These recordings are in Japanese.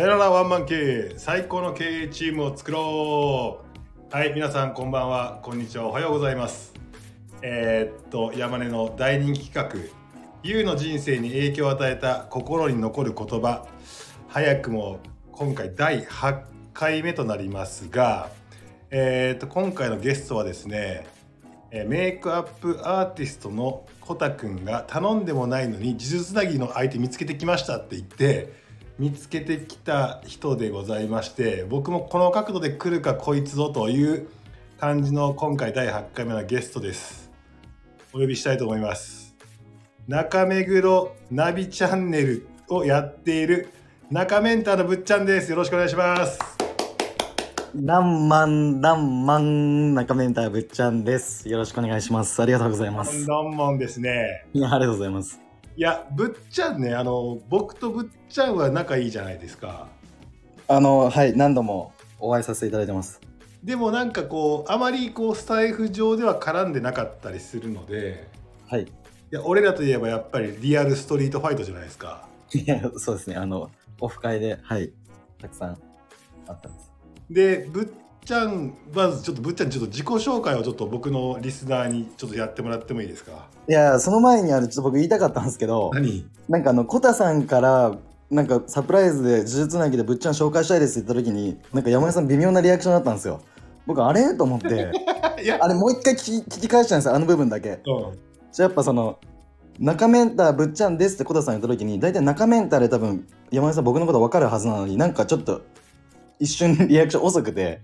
さよならワンマン経営最高の経営チームを作ろう。はい皆さんこんばんは。こんにちは。おはようございます。えー、っと山根の大人気企画。YOU の人生に影響を与えた心に残る言葉。早くも今回第8回目となりますが、えー、と今回のゲストはですねメイクアップアーティストのコタくんが頼んでもないのに呪術つなぎの相手見つけてきましたって言って見つけてきた人でございまして僕もこの角度で来るかこいつぞという感じの今回第8回目のゲストですお呼びしたいと思います中目黒ナビチャンネルをやっている中メンターのぶっちゃんですよろしくお願いします何万何万中メンターぶっちゃんです。よろしくお願いします。ありがとうございます。どんもんですねいや、ありがとうございます。いやぶっちゃんねあの僕とぶっちゃんは仲いいじゃないですかあの、はい、何度もお会いさせていただいてます。でもなんかこうあまりこうスタイフ上では絡んでなかったりするのではい。いや俺らといえばやっぱりリアルストリートファイトじゃないですかいや、そうですね。あの、オフ会で、はい、たくさんあったんです。でぶっちゃんまずちょっとぶっちゃんちょっと自己紹介をちょっと僕のリスナーにちょっとやってもらってもいいですか？いや、その前にあの、ちょっと僕言いたかったんですけど、何？なんかあの、コタさんから、なんかサプライズで呪術つなぎでぶっちゃん紹介したいですって言った時に、なんか山根さん微妙なリアクションだったんですよ。僕、あれ？と思って、いや。あれもう一回聞き聞き返したんですよ、あの部分だけ。うん。じゃあやっぱその中メンターぶっちゃんですってコタさん言った時に大体中メンターで多分山根さん僕のこと分かるはずなのになんかちょっと一瞬リアクション遅くて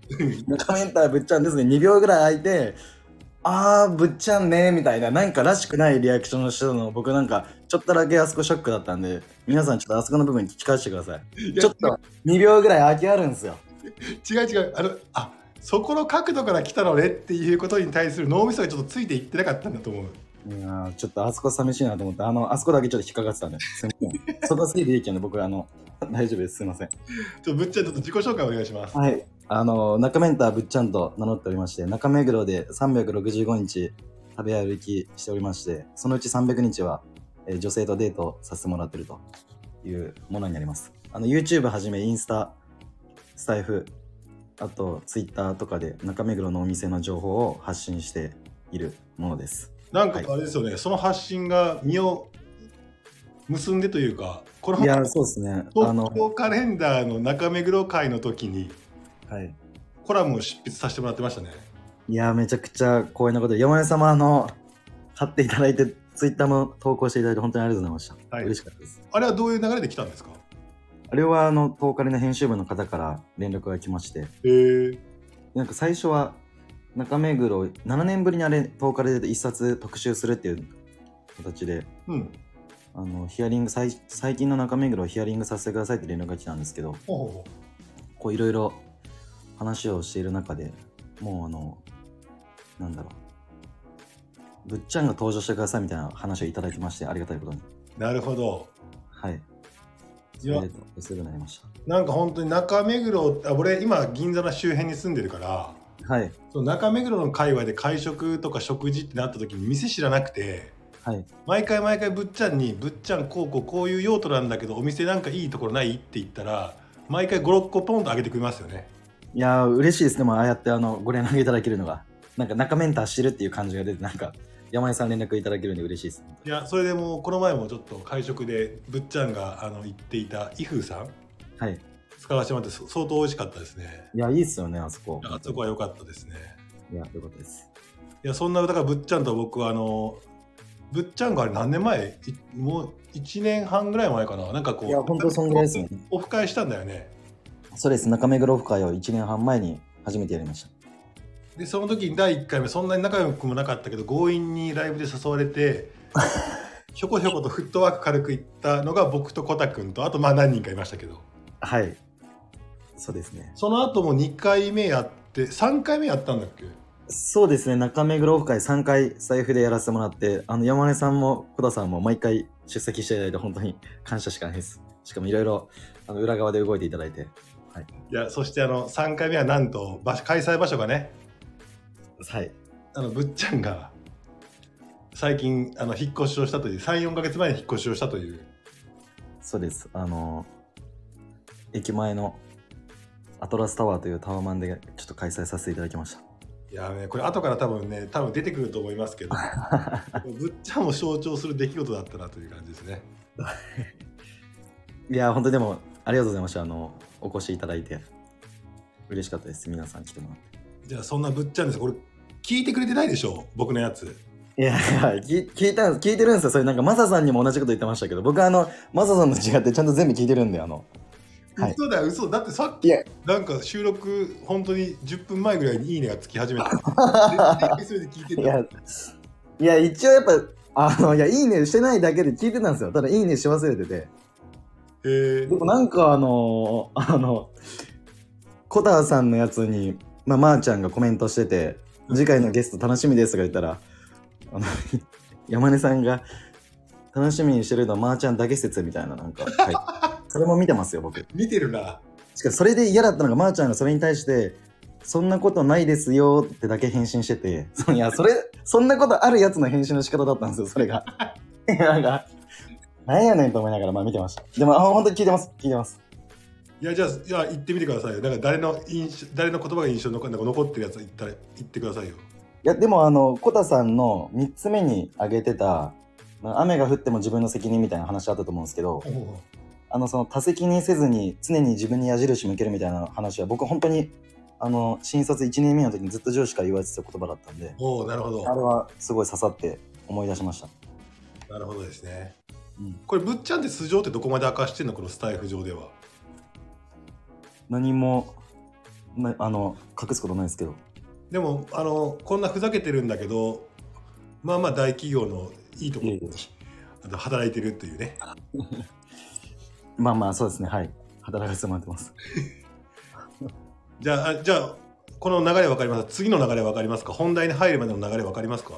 中メンターぶっちゃんですね2秒ぐらい空いてあーぶっちゃんねみたいななんからしくないリアクションをしてたの僕なんかちょっとだけあそこショックだったんで皆さんちょっとあそこの部分聞き返してください。ちょっと2秒ぐらい空きあるんですよ。違う違うあのあそこの角度から来たのねっていうことに対する脳みそがちょっとついていってなかったんだと思う。いやーちょっとあそこ寂しいなと思ってあのあそこだけちょっと引っかかってたんでそこ好きでいいけど僕あの 大丈夫ですすいませんちょっとぶっちゃんちょっと自己紹介お願いしますはい。あの、中メンターぶっちゃんと名乗っておりまして、中目黒で365日食べ歩きしておりまして、そのうち300日は、えー女性とデートさせてもらってるというものになります。あの、YouTube はじめインスタ、スタイフ、あと Twitter とかで中目黒のお店の情報を発信しているものです。なんかあれですよね、その発信が身を結んでというかこのいや、そうですね。あの東、京カレンダーの中目黒会の時にはい。コラムを執筆させてもらってましたねいや、めちゃくちゃ光栄なことで、山根様、あの、買っていただいて、Twitter も投稿していただいて、本当にありがとうございました。はい嬉しかったです。あれはどういう流れで来たんですか？あれはあの東カレの編集部の方から連絡が来ましてへえなんか最初は中目黒7年ぶりにあれ東カレで一冊特集するっていう形でうんあのヒアリング最最近の中目黒をヒアリングさせてくださいって連絡が来たんですけどこういろいろ話をしている中でもうあのなんだろう。ぶっちゃんが登場してくださいみたいな話をいただきましてありがたいことに。うなるほど。はい。いやそれですぐなりましなんか本当に中目黒あ俺今銀座の周辺に住んでるからたはい。その中目黒の界隈で会食とか食事ってなった時に店知らなくてはい毎回毎回ぶっちゃんに「ぶっちゃんこうこうこういう用途なんだけどお店なんかいいところない?」って言ったら毎回56個ポンと上げてくれますよねいやー嬉しいですね、もうああやってあのご連絡いただけるのが。なんか中メンターしてるっていう感じが出て、なんか山根さん連絡いただけるんで嬉しいです。いやそれでもうこの前もちょっと会食でぶっちゃんがあの言っていたイフーさんはい。使わせてもらってそ相当美味しかったですねいや、いいっすよね、あそこ。あそこは良かったですねいや、よかったです。いやそんなだからぶっちゃんと僕はあのぶっちゃんがあれ何年前？いもう1年半ぐらい前かな？なんかこういや、本当そんぐらいですね。オフ会したんだよねそうです、中目黒オフ会を1年半前に初めてやりました。でその時に第1回目そんなに仲良くもなかったけど強引にライブで誘われて ひょこひょことフットワーク軽く行ったのが僕とコタ君とあとまあ何人かいましたけどはい。そうですね。その後も2回目やって3回目やったんだっけ？そうですね、中目黒オフ会3回財布でやらせてもらって、あの山根さんも小田さんも毎回出席していただいて、本当に感謝しかないです。しかもいろいろあの裏側で動いていただいて。いやそしてあの3回目はなんと場所開催場所がねはい。あのぶっちゃんが最近あの引っ越しをしたという34か月前に引っ越しをしたというそうです。あの、駅前のアトラスタワーというタワマンでちょっと開催させていただきました。いやねこれ後から多分ね多分出てくると思いますけど ぶっちゃんを象徴する出来事だったなという感じですね いや、本当にでも、ありがとうございました。あの、お越しいただいて。嬉しかったです。皆さん来てもらって。じゃあそんなぶっちゃんですこれ聞いてくれてないでしょ僕のやついや 聞聞いたん聞いてるんですよ。それなんか、マサさんにも同じこと言ってましたけど、僕はあの、マサさんの違ってちゃんと全部聞いてるんで、あの、はい。嘘だよ嘘。だってさっきなんか収録本当に10分前ぐらいにいいねがつき始めた。いてた。いや、一応やっぱ、あの、いや、いいねしてないだけで聞いてたんですよ。ただ、いいねし忘れてて。えー。でもなんかあのあの、コタさんのやつに、まあ、まー、ちゃんがコメントしてて、次回のゲスト楽しみですとか言ったら、あの、山根さんが、楽しみにしてるのはまーちゃんだけ説みたいな、なんか、はい。それも見てますよ、僕。見てるなしかもそれで嫌だったのが、まーちゃんがそれに対して、そんなことないですよってだけ返信してて、そいや、それ、そんなことあるやつの返信の仕方だったんですよ、それが。なんか、なんやねんと思いながら、まあ見てました。でも、あ、本当に聞いてます、聞いてます。いやじゃあいや言ってみてくださいよなんか誰の印象誰の言葉が印象に残なんか残ってるやつ言ったら言ってくださいよいや、でも、あの、コタさんの3つ目に挙げてた、雨が降っても自分の責任みたいな話あったと思うんですけど、あの、その多責任せずに常に自分に矢印向けるみたいな話は、僕本当に、あの、新卒1年目の時にずっと上司から言われてた言葉だったんで、おおなるほどあれはすごい刺さって思い出しました。なるほどですねうん。これぶっちゃんって素性ってどこまで明かしてんの？このスタイフ上では何も、なあの、隠すことないですけど。でもあのこんなふざけてるんだけどまあまあ大企業のいいとこ。ろあと働いてるっていうね。まあまあ、そうですね。はい。働かせてもらってます。じゃああじゃあこの流れ分かります。次の流れ分かりますか？本題に入るまでの流れ分かりますか？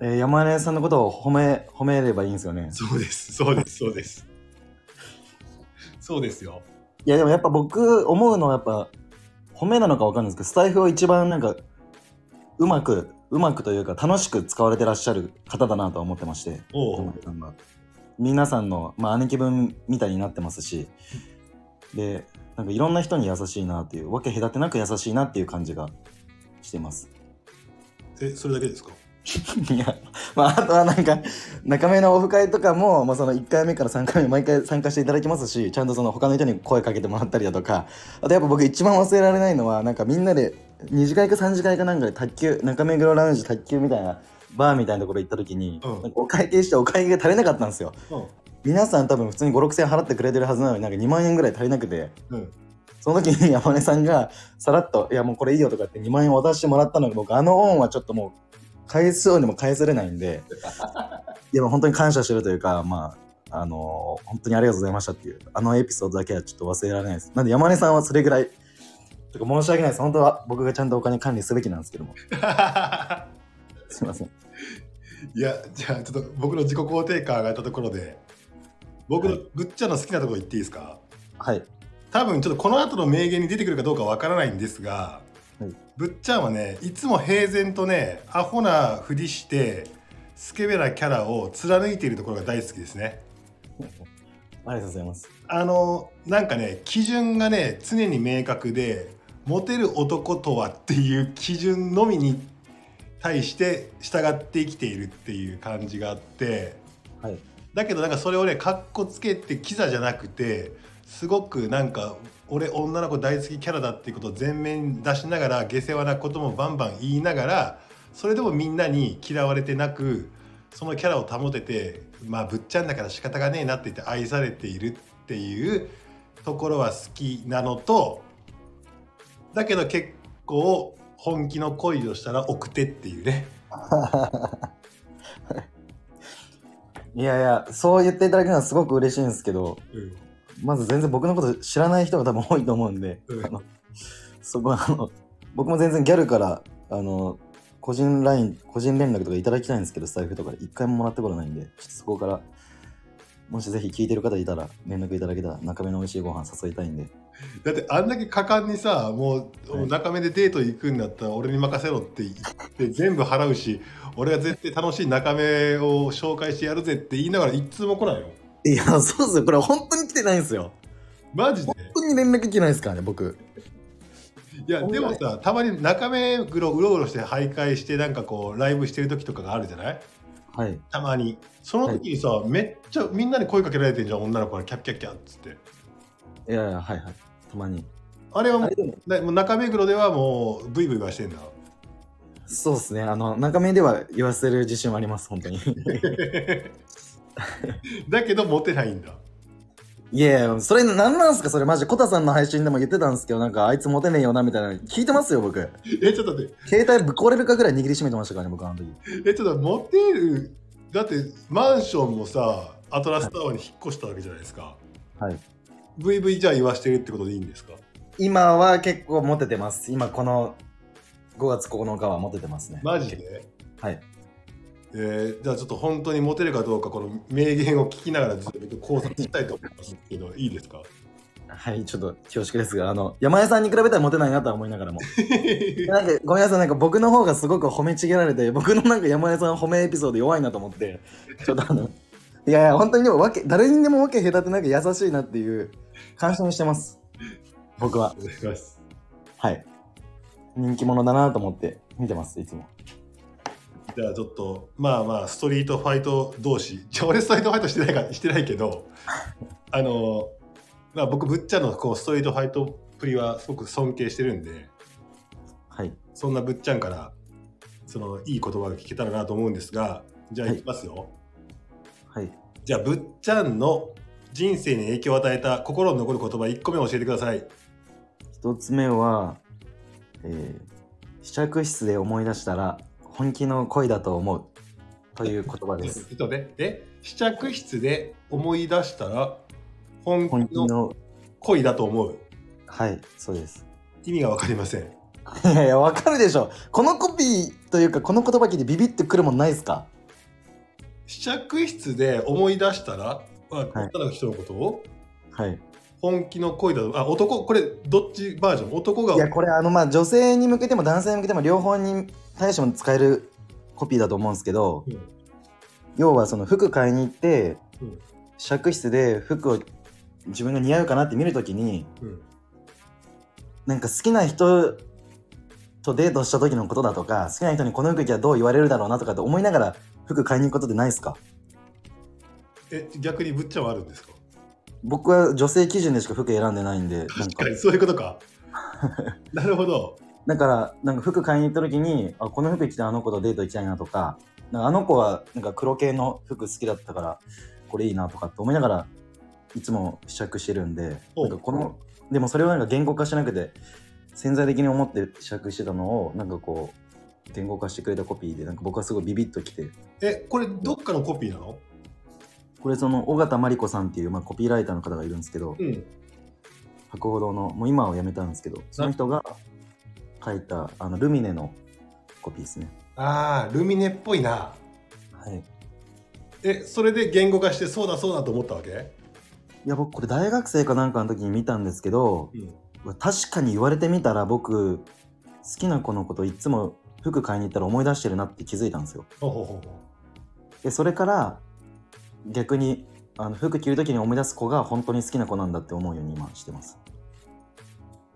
えー山根さんのことを褒め、褒めればいいんですよね。そうです。そうです。そうです。そうですよ。いやでもやっぱ僕思うのはやっぱ褒めなのかわかんないですけどスタイフを一番なんかうまくうまくというか楽しく使われてらっしゃる方だなとは思ってまして皆さんの、まあ、姉貴分みたいになってますしでなんかいろんな人に優しいなっていうわけ隔てなく優しいなっていう感じがしてます。えそれだけですか？いや、まあ、あとはなんか、中目のオフ会とかも、まあ、その1回目から3回目毎回参加していただきますし、ちゃんとその他の人に声かけてもらったりだとか、あとやっぱ僕一番忘れられないのは、なんかみんなで、2次会か3次会かなんかで卓球、中目黒ラウンジ卓球みたいな、バーみたいなところ行った時に、うん。お会計してお会計が足りなかったんですよ。うん。皆さん多分普通に5、6千円払ってくれてるはずなのになんか2万円ぐらい足りなくて、うん。その時に山根さんがさらっと、いやもうこれいいよとかって2万円渡してもらったのが僕あの恩はちょっともう返すようにも返せれないんで、いやもう本当に感謝してるというか、まあ、あのー本当にありがとうございましたっていう、あのエピソードだけはちょっと忘れられないです。なんで山根さんはそれぐらい、とか申し訳ないです。本当は僕がちゃんとお金管理すべきなんですけども。すいません。いやじゃあちょっと僕の自己肯定感上がったところで僕のぶっちゃんの好きなところ言っていいですか？はい。多分ちょっとこの後の名言に出てくるかどうかわからないんですが、はいぶっちゃんはねいつも平然とねアホなふりしてスケベなキャラを貫いているところが大好きですねありがとうございます。あのなんかね基準がね常に明確でモテる男とはっていう基準のみに対して従って生きているっていう感じがあってはい。だけどなんかそれをねかっこつけてキザじゃなくてすごくなんか俺女の子大好きキャラだっていうことを前面に出しながら下世話なこともバンバン言いながらそれでもみんなに嫌われてなくそのキャラを保ててまあぶっちゃんだから仕方がねえなって言って愛されているっていうところは好きなのとだけど結構本気の恋をしたら奥手っていうね。いやいや、そう言っていただけるのはすごく嬉しいんですけど、うん。まず全然僕のこと知らない人が多分多いと思うんで、うん。あのそこはあの僕も全然ギャルからあの個人 LINE 個人連絡とかいただきたいんですけどスタイフとかで。一回ももらってことないんでちょっとそこからもしぜひ聞いてる方いたら連絡いただけたら中身の美味しいご飯誘いたいんで。だってあんだけ果敢にさもう、はい。中目でデート行くんだったら俺に任せろって言って全部払うし俺は絶対楽しい中目を紹介してやるぜって言いながら一通も来ないよいやそうですよ。これ本当に来てないんですよ。マジで？本当に連絡来ないですからね、僕。いやでもさたまに中目黒うろうろして徘徊してなんかこうライブしてる時とかがあるじゃない？はい。たまにその時にさ、めっちゃみんなに声かけられてんじゃん女の子からキャッキャッキャッつっていやいや、はいはい。たまに。あれはもうも中目黒ではもうブイブイはしてんだそうですね。あの、中身では言わせる自信はあります、本当に。だけどモテないんだいやそれなんなんすか？それマジ、コタさんの配信でも言ってたんですけど、なんかあいつモテねえよなみたいな。聞いてますよ、僕。えちょっと待って携帯ぶっ壊れるかぐらい握りしめてましたからね、僕あの時。えちょっとモテるだってマンションもさアトラスタワーに引っ越したわけじゃないですか、はい。VV じゃあ言わしてるってことでいいんですか？今は結構モテてます。今この5月9日はモテてますね。マジで？はい。えーじゃあちょっと本当にモテるかどうかこの名言を聞きながらずっと考察したいと思いますけどいいですか？はい、ちょっと恐縮ですが、あの、山根さんに比べたらモテないなとは思いながらも。なんか、ごめんなさい、なんか僕の方がすごく褒めちぎられて、僕のなんか山根さん褒めエピソード弱いなと思って、ちょっとあの、いやいや、本当にでもわけ、誰にでもわけ隔てなく優しいなっていう、感心してます。僕は。はい。人気者だなと思って見てます、いつも。じゃあちょっとまあまあストリートファイト同士 じゃあ俺ストリートファイトしてないかしてないけどあのまあ僕ぶっちゃんのこうストリートファイトっぷりはすごく尊敬してるんではい。そんなぶっちゃんからそのいい言葉が聞けたらなと思うんですがじゃあいきますよ、はい。じゃあぶっちゃんの人生に影響を与えた心に残る言葉1個目教えてください一つ目は、えー、試着室で思い出したら、本気の恋だと思う。という言葉です。えっとねえ試着室で思い出したら本本気の恋だと思うはい、そうです。意味が分かりませんいやいや、わかるでしょ。このコピーというか、この言葉聞いてビビってくるもんないですか？試着室で思い出したら、まあ、はい女の人のことをはい。本気の恋だとあ男これどっちバージョン？男がいや、これ、あの、まあ、女性に向けても男性に向けても両方に対しても使えるコピーだと思うんですけど、うん要はその服買いに行って、うん試着室で服を自分が似合うかなって見るときに、うんなんか好きな人とデートした時のことだとか好きな人にこの服着はどう言われるだろうなとかって思いながら服買いに行くことってないですか？え逆にぶっちゃんはあるんですか？僕は女性基準でしか服選んでないんで確かにそういうことか。なるほどだからなんか服買いに行った時にあこの服着てあの子とデート行きたいなとかなんかあの子はなんか黒系の服好きだったからこれいいなとかって思いながらいつも試着してるんでおなんかこのでもそれをなんか言語化しなくて潜在的に思って試着してたのをなんかこう言語化してくれたコピーでなんか僕はすごいビビッときて。えこれどっかのコピーなの？これその尾形真理子さんっていう、まあ、コピーライターの方がいるんですけどうん。博報堂のもう今は辞めたんですけどその人が書いたあのルミネのコピーですね。あールミネっぽいな。はい。えそれで言語化してそうだそうだと思ったわけ、いや僕これ大学生かなんかの時に見たんですけどうん、確かに言われてみたら僕好きな子のこといつも服買いに行ったら思い出してるなって気づいたんですよ。ほうほうほうほでそれから逆にあの服着る時に思い出す子が本当に好きな子なんだって思うように今してます。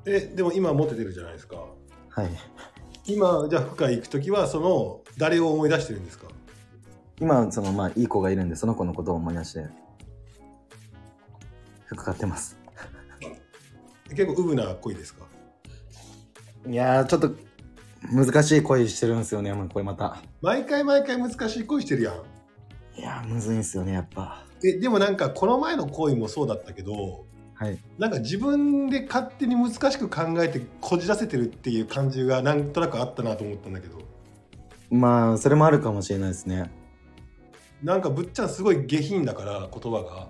うえでも今モテてるじゃないですかはい。今じゃあ服買い行く時はその誰を思い出してるんですか？今そのまあいい子がいるんでその子のことを思い出して服買ってます。結構ウブな恋ですか？いやーちょっと難しい恋してるんですよねこれまた。毎回毎回難しい恋してるやん。いやーむずいんすよねやっぱ。えでもなんかこの前の恋もそうだったけどはい。なんか自分で勝手に難しく考えてこじらせてるっていう感じがなんとなくあったなと思ったんだけど。まあそれもあるかもしれないですね。なんかぶっちゃんすごい下品だから言葉が。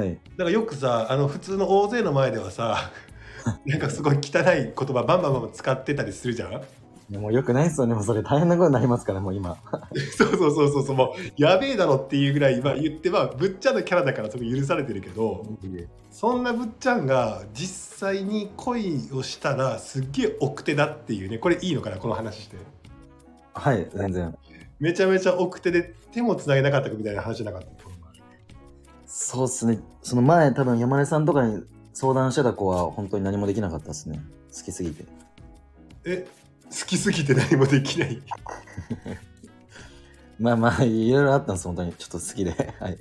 はい。だからよくさあの普通の大勢の前ではさ なんかすごい汚い言葉バンバンバンバン使ってたりするじゃん？もうよくないっすよね。もうそれ大変なことになりますからもう今。そうそうそうそうそう。もうやべえだろっていうぐらい、まあ、言ってまあぶっちゃんのキャラだからそれ許されてるけどそんなぶっちゃんが実際に恋をしたらすっげえ奥手だっていうね。これいいのかなこの話して。はい全然。めちゃめちゃ奥手で手もつなげなかったみたいな話じゃなかった？そうっすね。その前多分山根さんとかに相談してた子は本当に何もできなかったですね。好きすぎて。え好きすぎて何もできない まあまあ、いろいろあったんです、本当に。ちょっと好きで。はい。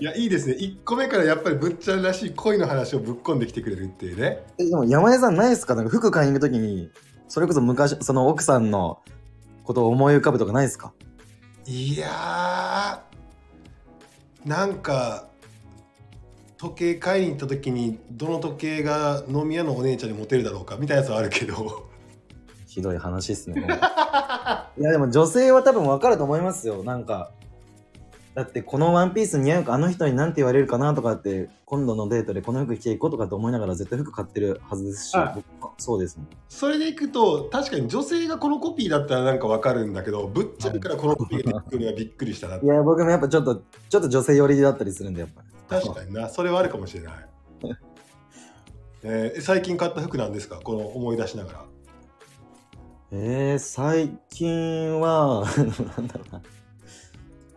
いやいいですね1個目からやっぱりぶっちゃんらしい恋の話をぶっ込んできてくれるっていうねえ、でも山根さんないですか？なんか服買いに行くときに、それこそ昔、その奥さんのことを思い浮かぶとかないですか？いやーなんか時計買いに行った時にどの時計が飲み屋のお姉ちゃんにモテるだろうかみたいなやつはあるけどひどい話っすね。いやでも女性は多分分かると思いますよ。なんか、だってこのワンピース似合うかあの人に何て言われるかなとかって今度のデートでこの服着ていこうとかって思いながら絶対服買ってるはずですし、はいそうですね。それでいくと確かに女性がこのコピーだったらなんかわかるんだけどぶっちゃけからこのコピーが出てくるのはびっくりしたないや僕もやっぱちょっとちょっと女性寄りだったりするんでやっぱ確かにな。それはあるかもしれない、えー最近買った服なんですか？この思い出しながら。えー、最近は なんだろうな。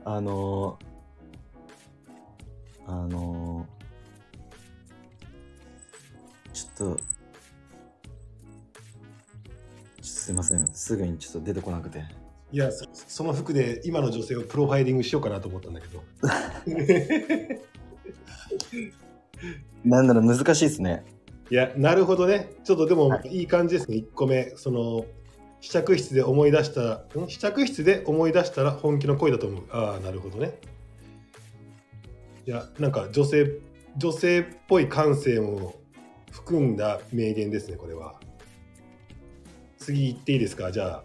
あのあのちょっとすいません。すぐにちょっと出てこなくて。いやそその服で今の女性をプロファイリングしようかなと思ったんだけど なんだろう難しいですね。いやなるほどね。ちょっとでもはい。い感じですね、1個目。その試着室で思い出したん？試着室で思い出したら本気の恋だと思う。ああなるほどね。いやなんか女性女性っぽい感性も含んだ名言ですねこれは。次行っていいですか？じゃ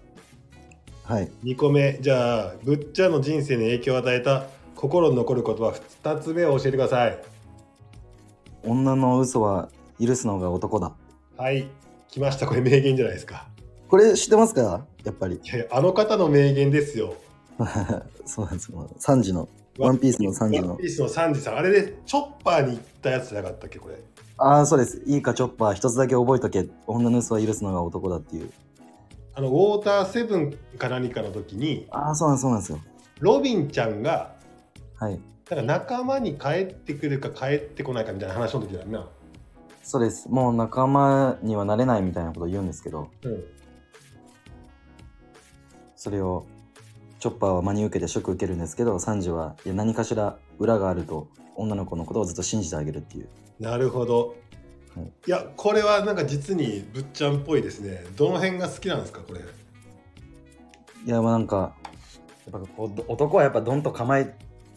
あ。はい。2個目。じゃあぶっちゃんの人生に影響を与えた心に残る言葉2つ目を教えてください。女の嘘は許すのが男だ。はい。来ました。これ名言じゃないですか。これ知ってますか？やっぱり。いやいやあの方の名言ですよ。そうなんですよ。3時のワンピースの3時の。ワンピースのサンジさん。あれでチョッパーに行ったやつじゃなかったっけこれ。ああそうです。いいかチョッパー一つだけ覚えとけ。女の嘘は許すのが男だっていう。あのウォーターセブンか何かの時にああそうなんそうなんですよ。ロビンちゃんがはい。なんか仲間に帰ってくるか帰ってこないかみたいな話の時だよな、そうです。もう仲間にはなれないみたいなことを言うんですけど。うん、それをチョッパーは真に受けてショック受けるんですけどサンジはいや何かしら裏があると女の子のことをずっと信じてあげるっていう。なるほど、はい。いやこれはなんか実にぶっちゃんっぽいですね。どの辺が好きなんですかこれ？いやまあなんかやっぱこう男はやっぱドンと構え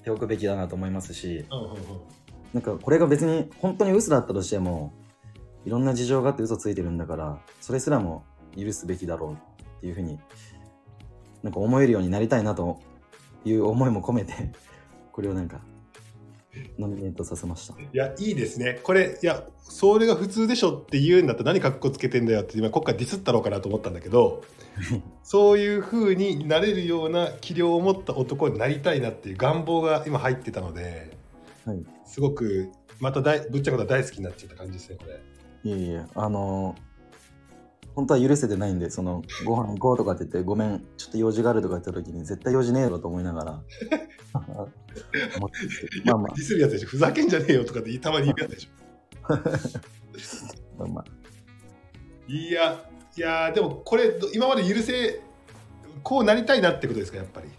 ておくべきだなと思いますしうんうんうん。なんかこれが別に本当に嘘だったとしてもいろんな事情があって嘘ついてるんだからそれすらも許すべきだろうっていうふうになんか思えるようになりたいなという思いも込めてこれをなんかノミネートさせました。いやいいですね。これいやそれが普通でしょって言うんだったら何かっこつけてんだよって今国家ディスったろうかなと思ったんだけど そういう風になれるような器量を持った男になりたいなっていう願望が今入ってたのではい。すごくまた大ぶっちゃけこと大好きになっちゃった感じですねこれ。いえいえあの本当は許せてないんでそのご飯行こうとかって言ってごめんちょっと用事があるとか言った時に絶対用事ねえだろと思いながら。まあまディスるやつでしょ。ふざけんじゃねえよとかってたまに言うやつでしょ。あ まあまあ。いやいやでもこれど今まで許せこうなりたいなってことですかやっぱり。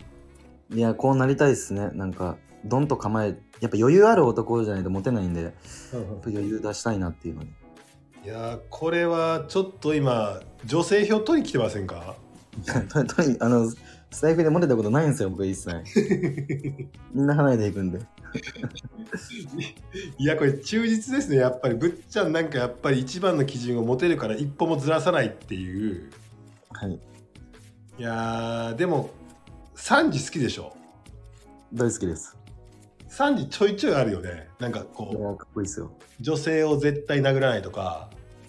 いや、こうなりたいですね。なんか、ドンと構え、やっぱ余裕ある男じゃないとモテないんで、余裕出したいなっていうのに。いやーこれはちょっと今女性票取りに来てませんか？ととにあの、スタイフでモテたことないんですよ、僕一切。みんな離れていくんで。いやこれ忠実ですねやっぱりぶっちゃんなんかやっぱり一番の基準を持てるから一歩もずらさないっていうはい。いやーでも3時好きでしょ？大好きです。3時ちょいちょいあるよね。なんかこれこはかっこいいですよ。う女性を絶対殴らないとか。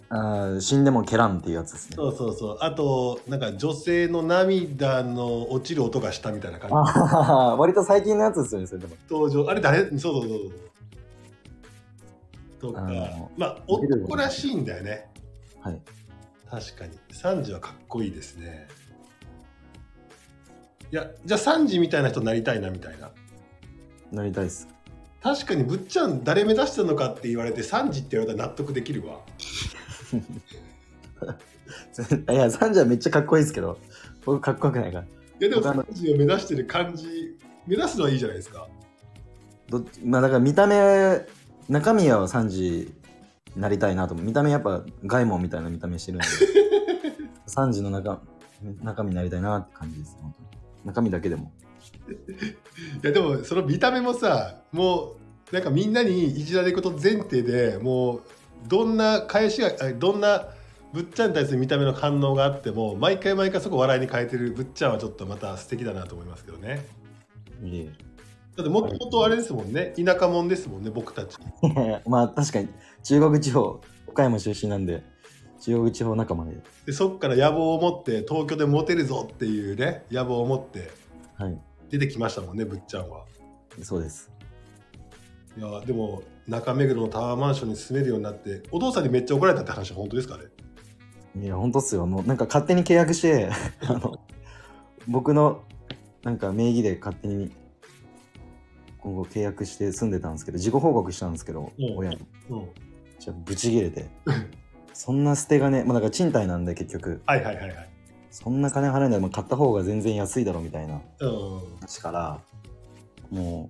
ああ、死んでも蹴らんっていうやつですね。そうそうそう。あとなんか女性の涙の落ちる音がしたみたいな感じ。ああ、割と最近のやつですよね、それでも。登場。あれ誰？そうそうそうそう。とかまあ男らしいんだよね。はい。確かに。3時はかっこいいですね。いやじゃあ3時みたいな人になりたいなみたいななりたいです。確かにぶっちゃん誰目指してるのかって言われて3時って言われたら納得できるわ いや、サンジはめっちゃかっこいいですけど、僕かっこよくないから。いやでも僕あの3時を目指してる感じ目指すのはいいじゃないですかどまあだから見た目、中身は3時になりたいなと思う。見た目やっぱガイモンみたいな見た目してるんで、3時の中中身になりたいなって感じです、本当に。中身だけでも。いやでもその見た目もさもうなんかみんなにいじられること前提でもうどんな返しがあどんなぶっちゃんに対する見た目の反応があっても毎回毎回そこ笑いに変えてるぶっちゃんはちょっとまた素敵だなと思いますけどね。いえ。だってもともとあれですもんね。田舎者ですもんね僕たち。まあ確かに中国地方、岡山出身なんで、中国地方仲間で。でそっから野望を持って東京でモテるぞっていうね野望を持って。はい、出てきましたもんねぶっちゃんはそうです。いやでも中目黒のタワーマンションに住めるようになってお父さんにめっちゃ怒られたって話は本当ですかねいや、本当っすよ。もうなんか勝手に契約して、あの、僕のなんか名義で勝手に今後契約して住んでたんですけど、自己報告したんですけど、うん親に。うんじゃブチ切れて。そんな捨て金、まあだから賃貸なんで結局、はいはいはいはいそんな金払えないでも買った方が全然安いだろみたいなうん。話から、も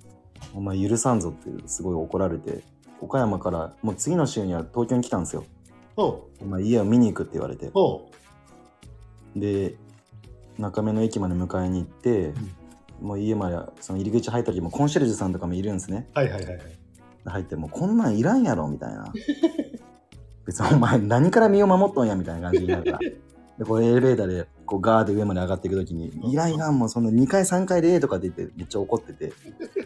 う、お前許さんぞってすごい怒られて、岡山からもう次の週には東京に来たんですよ。おお前家を見に行くって言われて。おで中目の駅まで迎えに行って、もう家までその入り口入った時もコンシェルジュさんとかもいるんですね。はいはいはいはい。入ってもうこんなんいらんやろみたいな。別にお前何から身を守っとんやみたいな感じになるから でこれエレベーターでこうガーって上まで上がっていく時に「いらんいらんもうそんな2階3階でええ」とかって言ってめっちゃ怒ってて。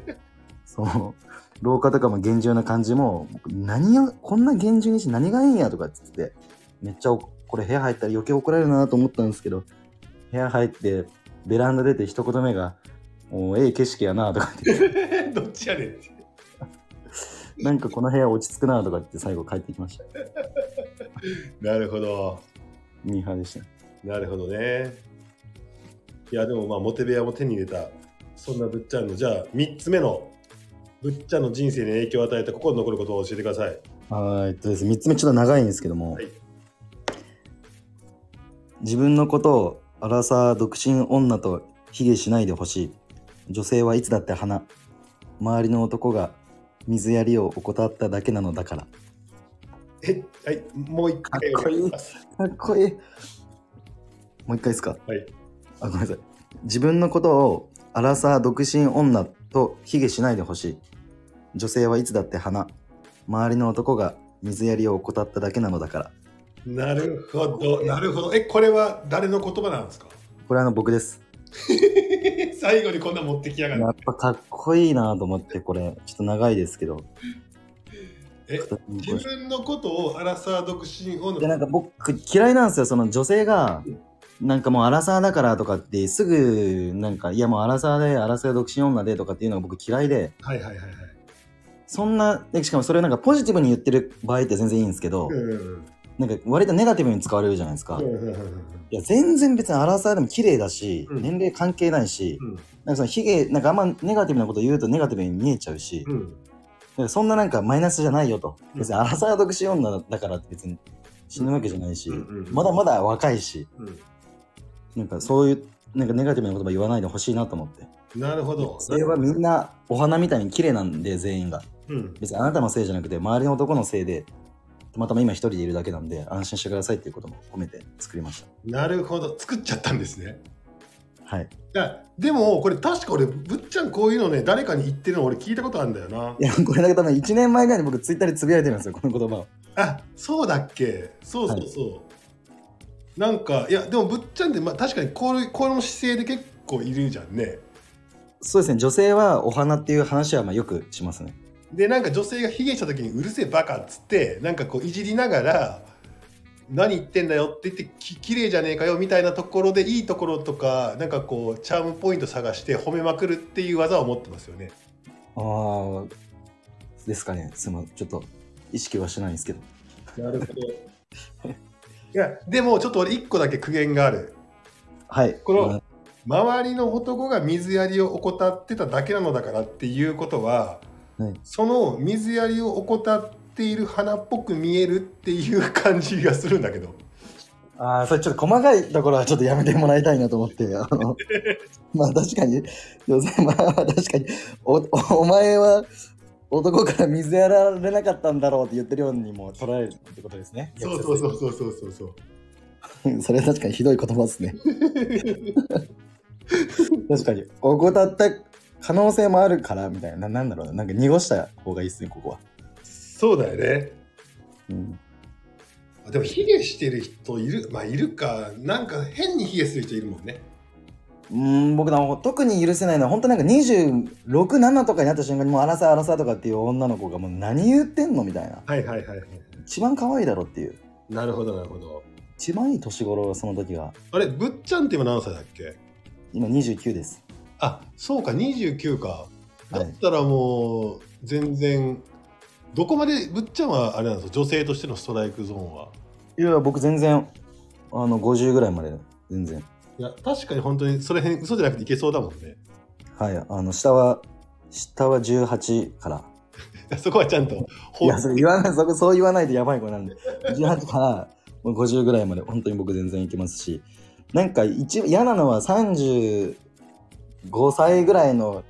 その廊下とかも厳重な感じも僕何をこんな厳重にして何がいいんやとかっつってめっちゃおこれ部屋入ったら余計怒られるなと思ったんですけど部屋入ってベランダ出て一言目が「もうええ景色やな」とかって。どっちやねんって。なんかこの部屋落ち着くなとかって最後帰ってきました。なるほどミーハーでした。なるほどね。いやでもまあモテ部屋も手に入れたそんなぶっちゃんのじゃあ3つ目のぶっちゃんの人生に影響を与えた心に残ることを教えてください。はいえっとです3つ目ちょっと長いんですけども、はい。自分のことをアラサー独身女と卑下しないでほしい。女性はいつだって花。周りの男が水やりを怠っただけなのだからえはいもう一回かっこいい。かっこいい。もう一回ですか？はい。あごめんなさい。自分のことをアラサー独身女と卑下しないでほしい。女性はいつだって花。周りの男が水やりを怠っただけなのだから。なるほど。なるほど。えこれは誰の言葉なんですか？これあの僕です。最後にこんな持ってきやがやるっぱかっこいいなと思ってこれ。ちょっと長いですけどえ自分のことをアラサー独身女でなんか僕嫌いなんですよ。その女性がなんかもうアラサーだからとかってすぐなんかいやもうアラサーでアラサー独身女でとかっていうのが僕嫌いで。はいはいはいはい。そんなでしかもそれをなんかポジティブに言ってる場合って全然いいんですけど、うんなんか割とネガティブに使われるじゃないですか、いや全然別にアラサーでも綺麗だし、うん。年齢関係ないし、うん。なんかそのヒゲなんかあんまネガティブなこと言うとネガティブに見えちゃうし、うんそんななんかマイナスじゃないよと。うん別にアラサー独身女だからって別に死ぬわけじゃないし、まだまだ若いし、うんなんかそういうなんかネガティブな言葉言わないでほしいなと思って。なるほどそれはみんなお花みたいに綺麗なんで全員が。うん別にあなたのせいじゃなくて周りの男のせいでたまたま今一人でいるだけなんで安心してくださいっていうことも込めて作りましなるほど作っちゃったんですねた。はい。いやでもこれ確か俺ぶっちゃんこういうのね誰かに言ってるの俺聞いたことあるんだよないや、これだけ多分1年前ぐらいに僕ツイッターでつぶやいてるんですよ、この言葉を。あそうだっけ？そうそうそう、なんかいやでもぶっちゃんって、まあ、確かにこういうこの姿勢で結構いるじゃんねそうですね、女性はお花っていう話はまあよくしますね。でなんか女性が卑下した時に「うるせえバカ」っつってなんかこういじりながら「何言ってんだよ」って言ってき「綺麗じゃねえかよ」みたいなところでいいところとかなんかこうチャームポイント探して褒めまくるっていう技を持ってますよね。ああ、ですかね。すまん、ちょっと意識はしてないんですけど。なるほど。いやでもちょっと俺一個だけ苦言がある。はい。この周りの男が水やりを怠ってただけなのだからっていうことははいその水やりを怠っている花っぽく見えるっていう感じがするんだけどああ、それちょっと細かいところはちょっとやめてもらいたいなと思って、あの、まあ確かに、女性、まあ確かに、お、おお前は男から水やられなかったんだろうって言ってるようにも捉えるってことですね。そうそうそうそうそうそうそうう。それ確かにひどい言葉ですね。確かに、怠った可能性もあるからみたいな、ななんだろうな、なんか濁した方がいいですね、ここは。そうだよね。うん。でもヒゲしてる人いる？まあいるか。なんか変にヒゲする人いるもんね。うーん僕の特に許せないのは本当なんか267とかになった瞬間にもう荒さ荒さとかっていう女の子がもう何言ってんのみたいな。はいはいはいはい一番可愛いだろっていう。なるほどなるほど。一番いい年頃その時が。あれぶっちゃんって今何歳だっけ？今29です。あそうか29か。はい。だったらもう全然どこまでぶっちゃんはあれなんですか？女性としてのストライクゾーンは。いや僕全然あの50ぐらいまで全然。いや確かに本当にそれ辺嘘じゃなくていけそうだもんね。はいあの下は下は18から。そこはちゃんといほやそれ言わないそこそう言わないとやばい子なんで。18からもう50ぐらいまで本当に僕全然いけますし。なんか一嫌なのは35歳ぐらいの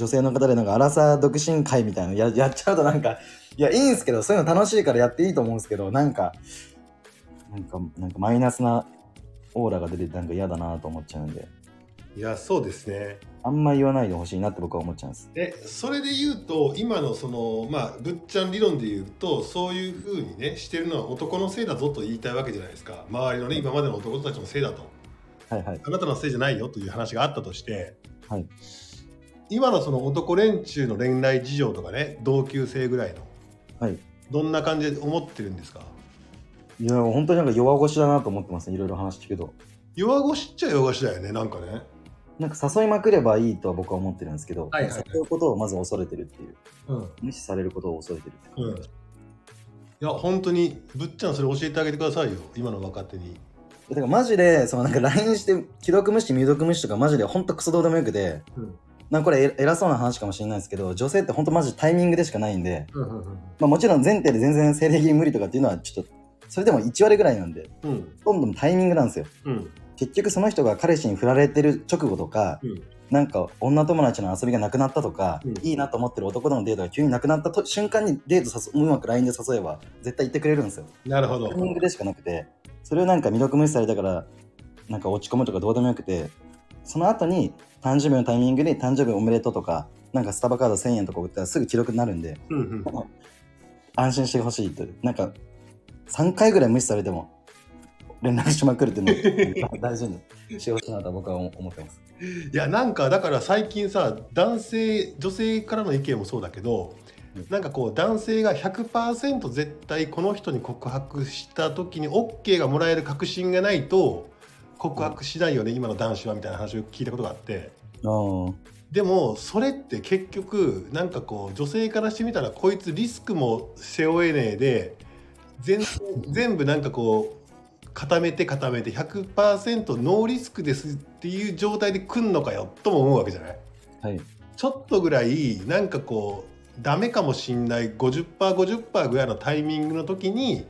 女性の方でなんかアラサー独身会みたいなのや やっちゃうとなんかいやいいんすけどそういうの楽しいからやっていいと思うんですけどなんかなんかなんかマイナスなオーラが出てなんか嫌だなと思っちゃうんで。いやそうですね。あんま言わないでほしいなって僕は思っちゃうんです。でそれで言うと今のそのまあぶっちゃん理論で言うとそういうふうにねしてるのは男のせいだぞと言いたいわけじゃないですか。周りのね今までの男たちのせいだと。はいはい。あなたのせいじゃないよという話があったとして、はい今のその男連中の恋愛事情とかね同級生ぐらいの。はい。どんな感じで思ってるんですか？いや本当になんか弱腰だなと思ってますねいろいろ話聞くと。弱腰っちゃ弱腰だよねなんかね。なんか誘いまくればいいとは僕は思ってるんですけど、はいはいはい。誘うことをまず恐れてるっていう、うん。無視されることを恐れてるって感じです、いや本当にぶっちゃんそれ教えてあげてくださいよ今の若手に。だからマジで、そのなんか LINE して既読無視、未読無視とかマジでほんとクソどうでもよくて、うんなんかこれえ偉そうな話かもしれないですけど、女性ってほんとマジタイミングでしかないんで、うんうんまあもちろん前提で全然性的無理とかっていうのはちょっと、それでも1割ぐらいなんで、うん。ほとんどタイミングなんですよ。うん。結局その人が彼氏に振られてる直後とか、うん。なんか女友達の遊びがなくなったとか、うん。いいなと思ってる男とのデートが急になくなったと瞬間にデート誘ううまく LINE で誘えば絶対言ってくれるんですよ。なるほど。タイミングでしかなくてそれをなんか未読無視されたからなんか落ち込むとかどうでもよくてその後に誕生日のタイミングで誕生日おめでとうとかなんかスタバカード1000円とか売ったらすぐ記録になるんでうんうん。安心してほしいとなんか3回ぐらい無視されても連絡しまくるっていうのを 大事にしてほしいなと僕は思ってます。いやなんかだから最近さ男性女性からの意見もそうだけどうん。なんかこう男性が100%絶対この人に告白した時に OK がもらえる確信がないと告白しないよね、今の男子はみたいな話を聞いたことがあって。でもそれって結局なんかこう女性からしてみたらこいつリスクも背負えねえで全 全部なんかこう固めて固めて100%ノーリスクですっていう状態で来んのかよとも思うわけじゃない？はい。ちょっとぐらいなんかこうダメかもしんない 50%50% ぐらいのタイミングの時に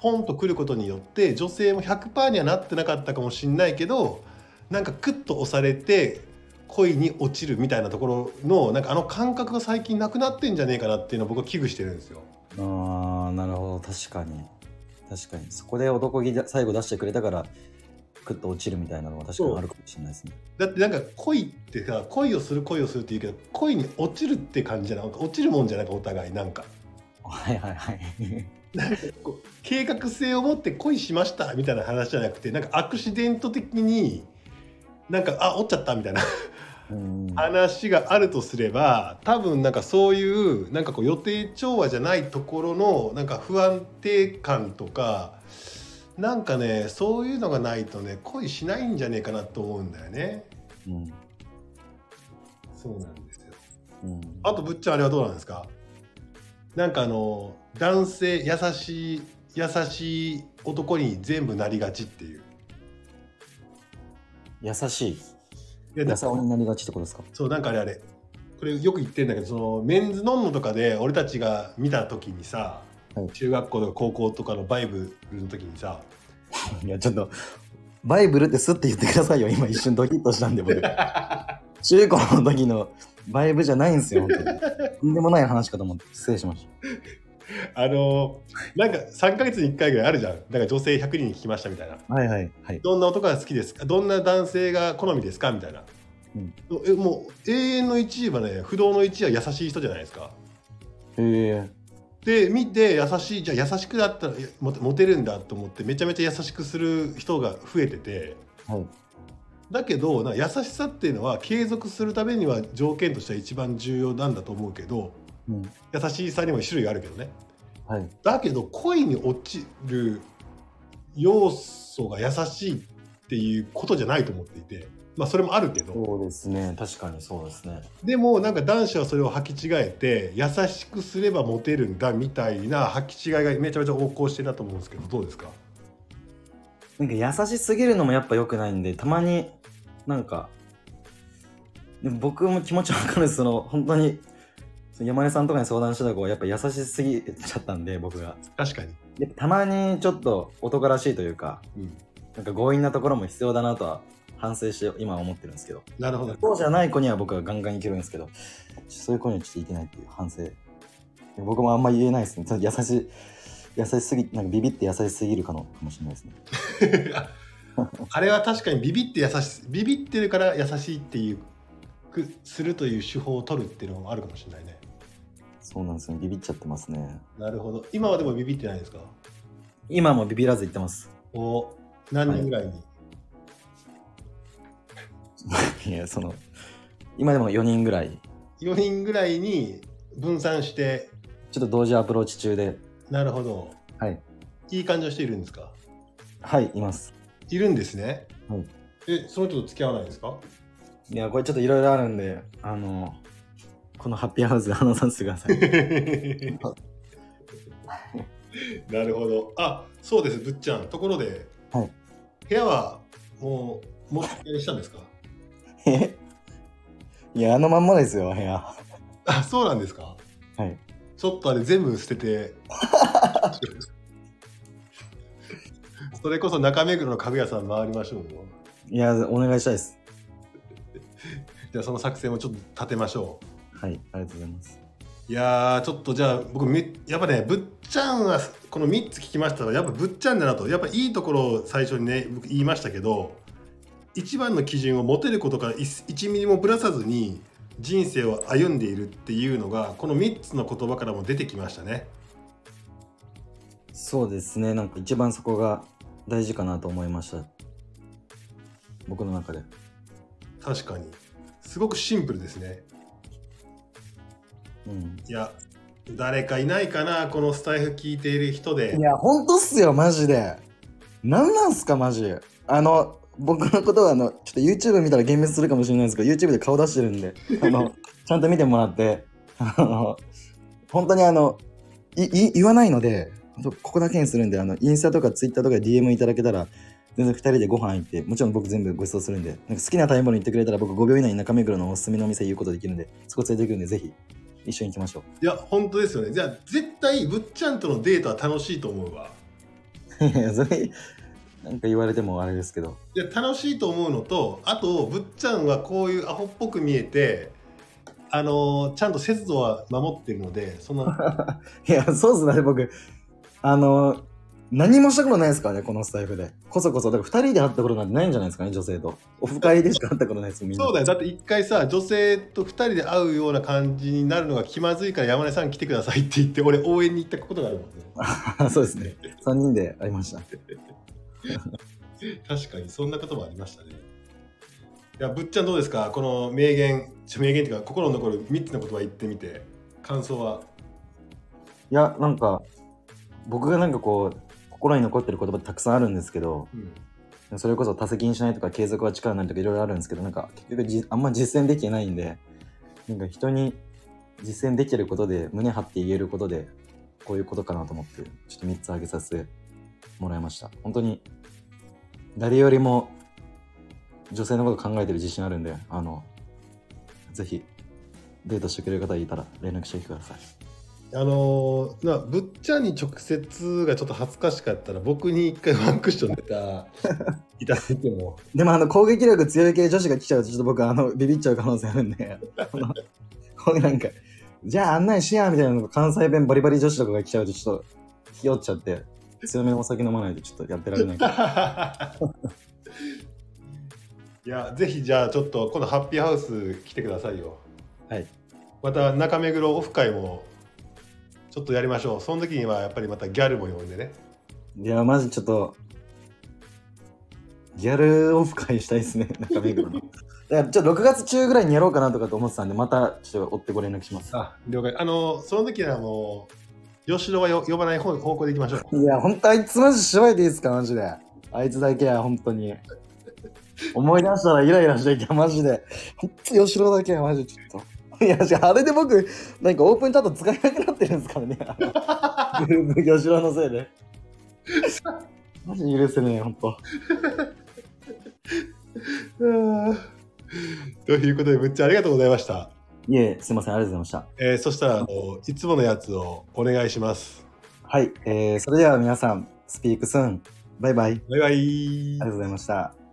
ポンと来ることによって女性も100%にはなってなかったかもしんないけどなんかクッと押されて恋に落ちるみたいなところのなんかあの感覚が最近なくなってんじゃねえかなっていうのを僕は危惧してるんですよ。あーなるほど。確かに。確かに。そこで男気で最後出してくれたからクッと落ちるみたいなのは確かにあるかもしれないですね。だってなんか恋ってさ恋をする恋をするって言うけど恋に落ちるって感じじゃない？落ちるもんじゃないかお互い。なんか。はいはいはい計画性を持って恋しましたみたいな話じゃなくてなんかアクシデント的になんかあ折っちゃったみたいなうん。話があるとすれば多分なんかそういうなんかこう予定調和じゃないところのなんか不安定感とかなんかねそういうのがないとね恋しないんじゃねえかなと思うんだよね。うん。そうなんですよ。うん。あとぶっちゃんあれはどうなんですか？なんかあの男性優しい優しい男に全部なりがちっていう。優しい優さになりがちってことですか？そうなんかあれあれこれよく言ってんだけどそのメンズノンノとかで俺たちが見た時にさ、はい中学校とか高校とかのバイブルの時にさ いや、ちょっと、バイブルってスッて言ってくださいよ。今一瞬ドキッとしたんで、僕。中高の時のバイブじゃないんですよ、本当に。とんでもない話かと思って、失礼しましあのなんか3ヶ月に1回ぐらいあるじゃんだから女性100人に聞きましたみたいなた。はいはいはい。どんな男が好きですか？どんな男性が好みですか？みたいな、うんえもう永遠の1位はね不動の1位は優しい人じゃないですかへえ。で見て優しいじゃあ優しくだったらモテるんだと思ってめちゃめちゃ優しくする人が増えててはい。だけどな優しさっていうのは継続するためには条件としては一番重要なんだと思うけどうん。優しさにも種類があるけどねはい。だけど恋に落ちる要素が優しいっていうことじゃないと思っていてまあそれもあるけどそうですね。確かにそうですね。でもなんか男子はそれを履き違えて優しくすればモテるんだみたいな履き違いがめちゃめちゃ横行してるなと思うんですけどどうですか？なんか優しすぎるのもやっぱ良くないんで、たまになんか、でも僕も気持ちわかるその、本当に、山根さんとかに相談してた子はやっぱ優しすぎちゃったんで、僕が。確かに、たまにちょっと男らしいというか、うん、なんか強引なところも必要だなとは反省して今は思ってるんですけど、なるほどそうじゃない子には僕はガンガンいけるんですけど、そういう子にはちょっといけないっていう反省。僕もあんま言えないですね。ちょっと優しい、優しすぎ、なんかビビって優しすぎるかのかもしれないですね。あれは確かにビビって優しビビってるから優しいっていうくするという手法を取るっていうのもあるかもしれないねそうなんですよ。ビビっちゃってますね。なるほど今はでもビビってないですか？今もビビらず言ってます。お何人ぐらいに、いや、その、今でも4人ぐらい、4人ぐらいに分散してちょっと同時アプローチ中で、なるほどはい。いい感じをしているんですか？はい、います。いるんですね、はいえその人と付き合わないんですか？いや、これちょっといろいろあるんで、あの、このハッピーハウスで話させてください。なるほど。あそうです。ぶっちゃん。ところで、はい。部屋はもうもうしたんですか？え？いや、あのまんまですよ、部屋。あそうなんですか？はい。ちょっとあれ全部捨てて それこそ中目黒の家具屋さん回りましょうよ。いや、お願いしたいです。じゃあその作戦をちょっと立てましょはい、ありがとうございます。ういやーちょっとじゃあ僕めやっぱねぶっちゃんはこの3つ聞きましたがやっぱぶっちゃんだなと。やっぱいいところを最初にね僕言いましたけど一番の基準をモテることから 1, ミリもぶらさずに人生を歩んでいるっていうのがこの3つの言葉からも出てきましたね。そうですね、なんか一番そこが大事かなと思いました。僕の中で。確かにすごくシンプルですねうん。いや誰かいないかなこのスタイフ聞いている人でいや、ほんとっすよ、マジで。なんなんすか、マジ。あの、僕のことは、あの、ちょっと YouTube 見たら幻滅するかもしれないですけど、YouTube で顔出してるんで、あの、ちゃんと見てもらって、あの、本当にあの、い、い、言わないので、ここだけにするんで、あの、インスタとか Twitter とかで DM いただけたら、全然2人でご飯行って、もちろん僕全部ご馳走するんで、なんか好きな食べ物言ってくれたら僕5秒以内に中目黒のおすすめのお店言うことできるんで、そこ連れて行くんで、ぜひ、一緒に行きましょう。いや本当ですよねじゃあ絶対ぶっちゃんとのデートは楽しいと思うわいや、それ、なんか言われてもあれですけど。いや楽しいと思うのとあとぶっちゃんはこういうアホっぽく見えてあのーちゃんと節度は守ってるのでその いや、そうっすね、僕。あの、何もしたことないですからね、このスタイフで。こそこそ、だから2人で会ったことなんてないんじゃないですかね、女性と。オフ会でしか会ったことないです、みんな。そうだよだって一回さ女性と2人で会うような感じになるのが気まずいから山根さん来てくださいって言って俺応援に行ったことがあるもんね そうですね。3人で会いました。確かにそんなこともありましたねいやぶっちゃんどうですか？この名言名言っていうか心に残る3つの言葉言ってみて感想は？いや、なんか、僕がなんかこう、心に残ってる言葉たくさんあるんですけど、うんそれこそ多責にしないとか継続は力になるとかいろいろあるんですけど、なんか結局じあんま実践できてないんで、なんか人に実践できることで胸張って言えることで、こういうことかなと思って、ちょっと3つ挙げさせてもらいました。本当に、誰よりも女性のこと考えてる自信あるんで、あの、ぜひ、デートしてくれる方いたら連絡してください。あのーなぶっちゃんに直接がちょっと恥ずかしかったら僕に一回ワンクッションネタ いただいても。でもあの攻撃力強い系女子が来ちゃうとちょっと僕あのビビっちゃう可能性あるんで。こうなんかじゃあ案内しやみたいなのが関西弁バリバリ女子とかが来ちゃうとちょっとひよっちゃって強めのお酒飲まないとちょっとやってられない。いやぜひじゃあちょっと今度ハッピーハウス来てくださいよ。はい。また中目黒オフ会もちょっとやりましょうその時にはやっぱりまたギャルも呼んでねいやマジちょっとギャルオフ会したいですね 中目黒のいやちょっと6月中ぐらいにやろうかなとかと思ってたんでまたちょっと追ってご連絡しますあ了解あのその時はもう吉野はよ呼ばない方方向でいきましょういや、ほんとあいつマジしばいていいですか、マジで。あいつだけは本当に。思い出したらイライラしていた、マジで。ほんと吉野だけはマジちょっと。いや、じゃああれで僕、なんかオープンチャット使えなくなってるんですからね。吉野のせいで。マジ許せねえ、ほんと。う んということでぶっちゃんありがとうございました、いえ、すいません、ありがとうございました。えーそしたらあのいつものやつをお願いしますはい、えー、それでは皆さん、スピークスーン。バイバイ。バイバイありがとうございました。